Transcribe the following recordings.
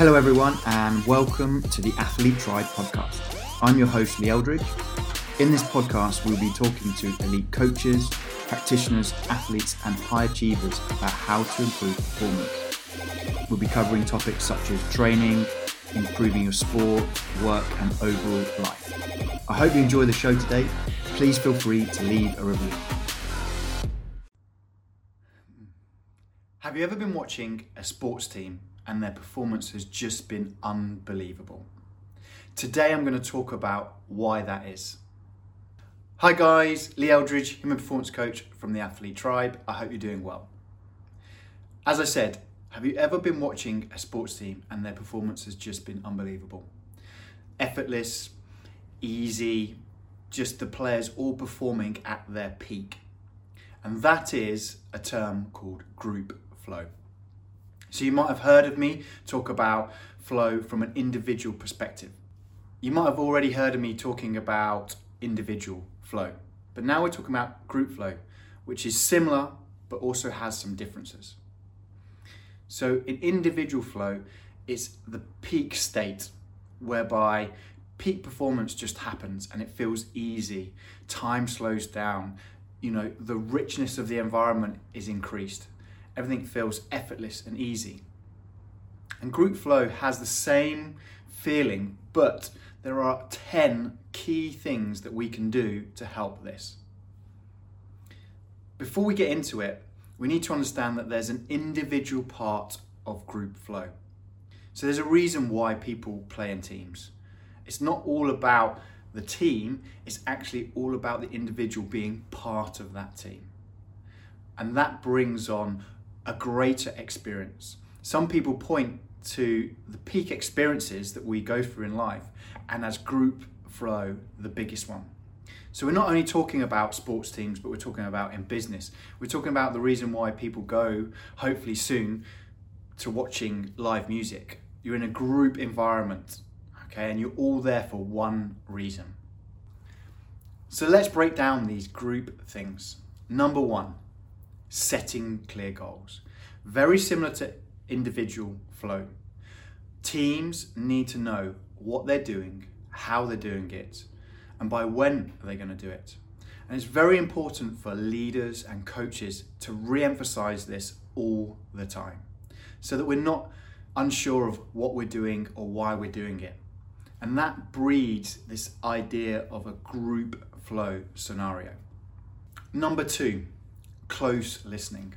Hello, everyone, and welcome to the Athlete Tribe podcast. I'm your host, Lee Eldridge. In this podcast, we'll be talking to elite coaches, practitioners, athletes, and high achievers about how to improve performance. We'll be covering topics such as training, improving your sport, work, and overall life. I hope you enjoy the show today. Please feel free to leave a review. Have you ever been watching a sports team and their performance has just been unbelievable? Today I'm going to talk about why that is. Hi guys, Lee Eldridge, human performance coach from the Athlete Tribe. I hope you're doing well. As I said, have you ever been watching a sports team and their performance has just been unbelievable? Effortless, easy, just the players all performing at their peak. And that is a term called group flow. So you might have heard of me talk about flow from an individual perspective. You might have already heard of me talking about individual flow. But now we're talking about group flow, which is similar but also has some differences. So in individual flow, it's the peak state whereby peak performance just happens and it feels easy. Time slows down. You know, the richness of the environment is increased. Everything feels effortless and easy. And group flow has the same feeling, but there are 10 key things that we can do to help this. Before we get into it, we need to understand that there's an individual part of group flow. So there's a reason why people play in teams. It's not all about the team, it's actually all about the individual being part of that team. And that brings on a greater experience. Some people point to the peak experiences that we go through in life, and as group flow, the biggest one. So we're not only talking about sports teams, but we're talking about in business. We're talking about the reason why people go, hopefully soon, to watching live music. You're in a group environment, okay, and you're all there for one reason. So let's break down these group things. Number one, setting clear goals. Very similar to individual flow. Teams need to know what they're doing, how they're doing it, and by when are they going to do it. And it's very important for leaders and coaches to re emphasize this all the time so that we're not unsure of what we're doing or why we're doing it. And that breeds this idea of a group flow scenario. Number two, close listening.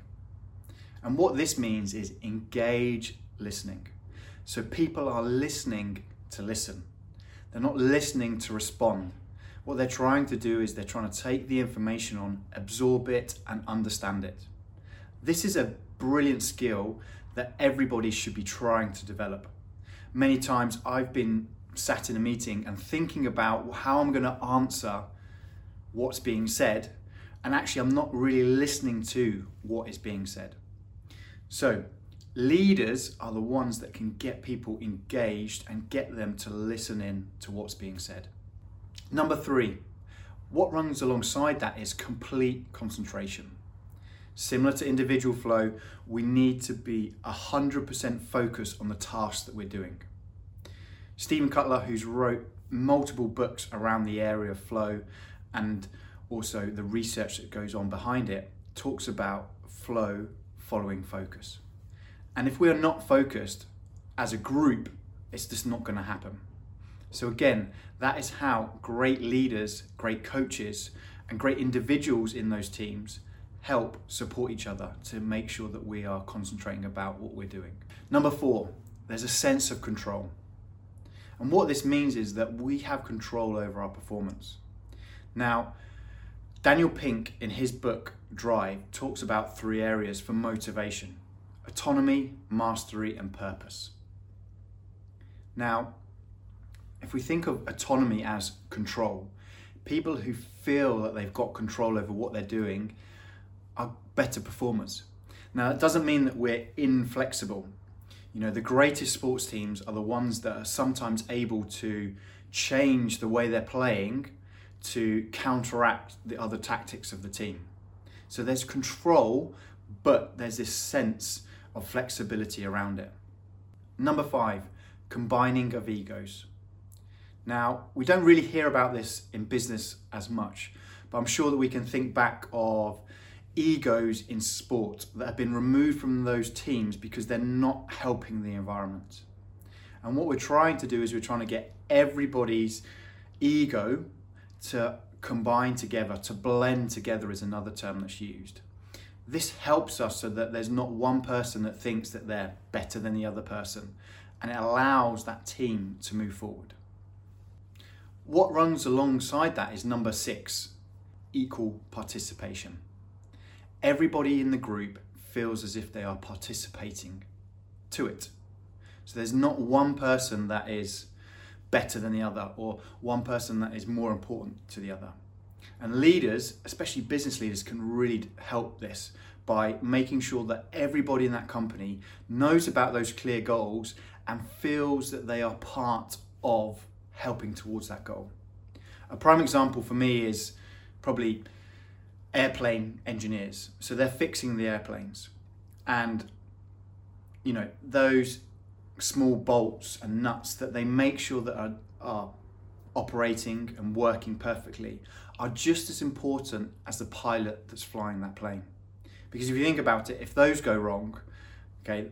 And what this means is engage listening. So people are listening to listen. They're not listening to respond. What they're trying to do is they're trying to take the information on, absorb it, and understand it. This is a brilliant skill that everybody should be trying to develop. Many times I've been sat in a meeting and thinking about how I'm going to answer what's being said, and actually I'm not really listening to what is being said. So, leaders are the ones that can get people engaged and get them to listen in to what's being said. Number three, what runs alongside that is complete concentration. Similar to individual flow, we need to be 100% focused on the task that we're doing. Steven Kotler, who's wrote multiple books around the area of flow and also the research that goes on behind it, talks about flow following focus. And if we are not focused as a group, it's just not going to happen. So, again, that is how great leaders, great coaches, and great individuals in those teams help support each other to make sure that we are concentrating about what we're doing. Number four, there's a sense of control. And what this means is that we have control over our performance. Now, Daniel Pink, in his book Drive, talks about three areas for motivation autonomy, mastery, and purpose. Now, if we think of autonomy as control, people who feel that they've got control over what they're doing are better performers. Now, it doesn't mean that we're inflexible. You know, the greatest sports teams are the ones that are sometimes able to change the way they're playing to counteract the other tactics of the team. So there's control, but there's this sense of flexibility around it. Number five, combining of egos. Now, we don't really hear about this in business as much, but I'm sure that we can think back of egos in sport that have been removed from those teams because they're not helping the environment. And what we're trying to do is we're trying to get everybody's ego to combine together, to blend together is another term that's used. This helps us so that there's not one person that thinks that they're better than the other person, and it allows that team to move forward. What runs alongside that is number six equal participation. Everybody in the group feels as if they are participating to it. So there's not one person that is better than the other or one person that is more important to the other. And leaders, especially business leaders, can really help this by making sure that everybody in that company knows about those clear goals and feels that they are part of helping towards that goal. A prime example for me is probably airplane engineers. So they're fixing the airplanes. And, you know, those small bolts and nuts that they make sure that are, are operating and working perfectly are just as important as the pilot that's flying that plane. Because if you think about it, if those go wrong, okay,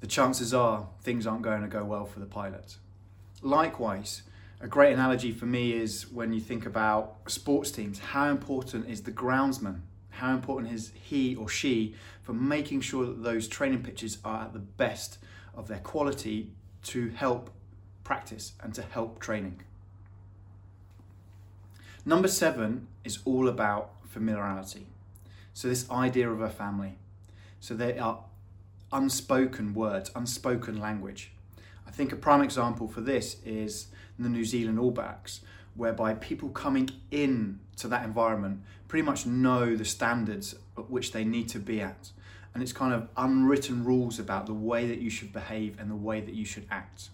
the chances are things aren't going to go well for the pilot. Likewise, a great analogy for me is when you think about sports teams, how important is the groundsman? How important is he or she for making sure that those training pitches are at the best of their quality to help practice and to help training? Number seven is all about familiarity. So, this idea of a family. So, they are unspoken words, unspoken language. I think a prime example for this is the New Zealand All Blacks, whereby people coming in to that environment pretty much know the standards at which they need to be at. And it's kind of unwritten rules about the way that you should behave and the way that you should act.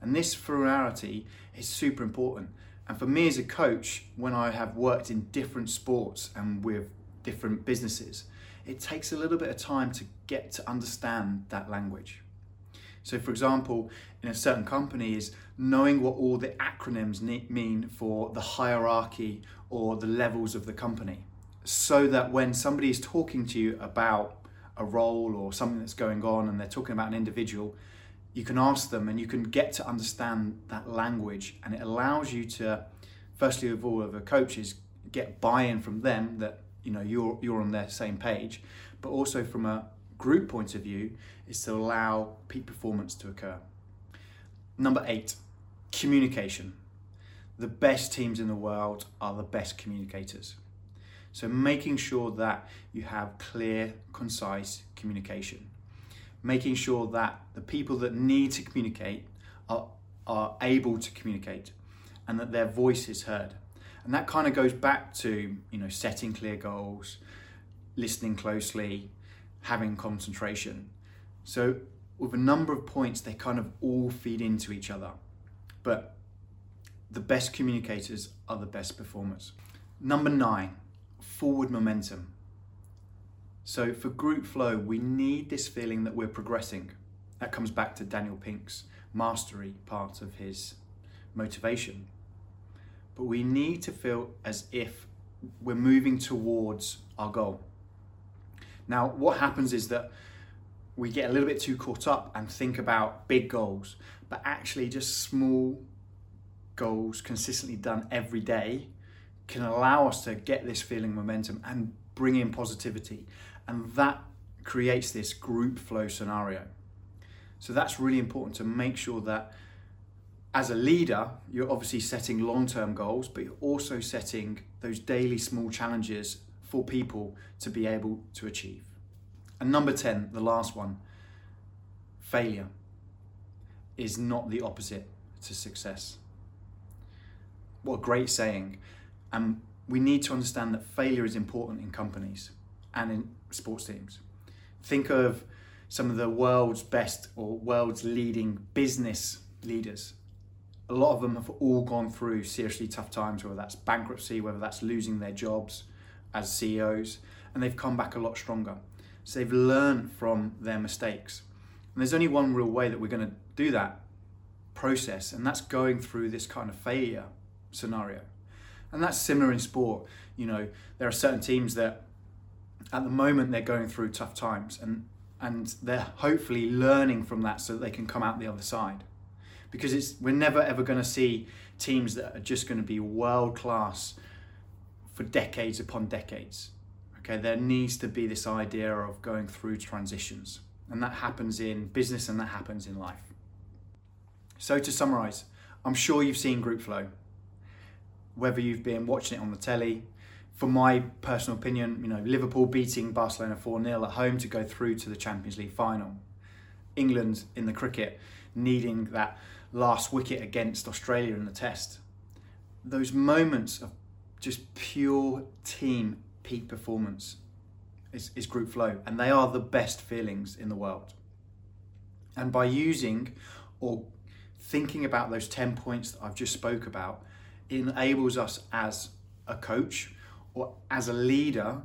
And this familiarity is super important. And for me as a coach, when I have worked in different sports and with different businesses, it takes a little bit of time to get to understand that language. So, for example, in a certain company, is knowing what all the acronyms mean for the hierarchy or the levels of the company, so that when somebody is talking to you about a role or something that's going on and they're talking about an individual, you can ask them and you can get to understand that language, and it allows you to, firstly of all, of the coaches, get buy-in from them that you know you're you're on their same page, but also from a group point of view is to allow peak performance to occur. Number eight, communication. The best teams in the world are the best communicators. So, making sure that you have clear, concise communication. Making sure that the people that need to communicate are, are able to communicate and that their voice is heard. And that kind of goes back to, you know, setting clear goals, listening closely, having concentration. So, with a number of points, they kind of all feed into each other. But the best communicators are the best performers. Number nine, forward momentum. So, for group flow, we need this feeling that we're progressing. That comes back to Daniel Pink's mastery part of his motivation. But we need to feel as if we're moving towards our goal. Now, what happens is that we get a little bit too caught up and think about big goals, but actually, just small goals consistently done every day can allow us to get this feeling momentum and bring in positivity. And that creates this group flow scenario. So that's really important to make sure that as a leader, you're obviously setting long term goals, but you're also setting those daily small challenges for people to be able to achieve. And number 10, the last one failure is not the opposite to success. What a great saying. And we need to understand that failure is important in companies and in sports teams. Think of some of the world's best or world's leading business leaders. A lot of them have all gone through seriously tough times, whether that's bankruptcy, whether that's losing their jobs, as CEOs, and they've come back a lot stronger. So they've learned from their mistakes. And there's only one real way that we're going to do that process, and that's going through this kind of failure scenario. And that's similar in sport. You know, there are certain teams that at the moment they're going through tough times and and they're hopefully learning from that so that they can come out the other side. Because it's we're never ever going to see teams that are just going to be world class for decades upon decades. Okay, there needs to be this idea of going through transitions. And that happens in business and that happens in life. So to summarize, I'm sure you've seen group flow. Whether you've been watching it on the telly, for my personal opinion, you know, Liverpool beating Barcelona 4-0 at home to go through to the Champions League final. England in the cricket needing that last wicket against Australia in the test. Those moments of just pure team peak performance is, is group flow, and they are the best feelings in the world. And by using or thinking about those 10 points that I've just spoke about, enables us as a coach or as a leader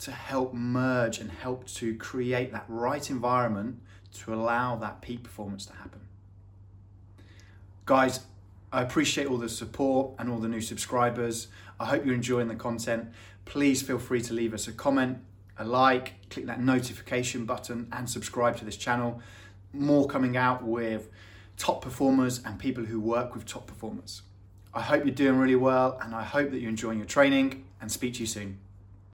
to help merge and help to create that right environment to allow that peak performance to happen. Guys, I appreciate all the support and all the new subscribers. I hope you're enjoying the content. Please feel free to leave us a comment, a like, click that notification button, and subscribe to this channel. More coming out with top performers and people who work with top performers. I hope you're doing really well and I hope that you're enjoying your training and speak to you soon.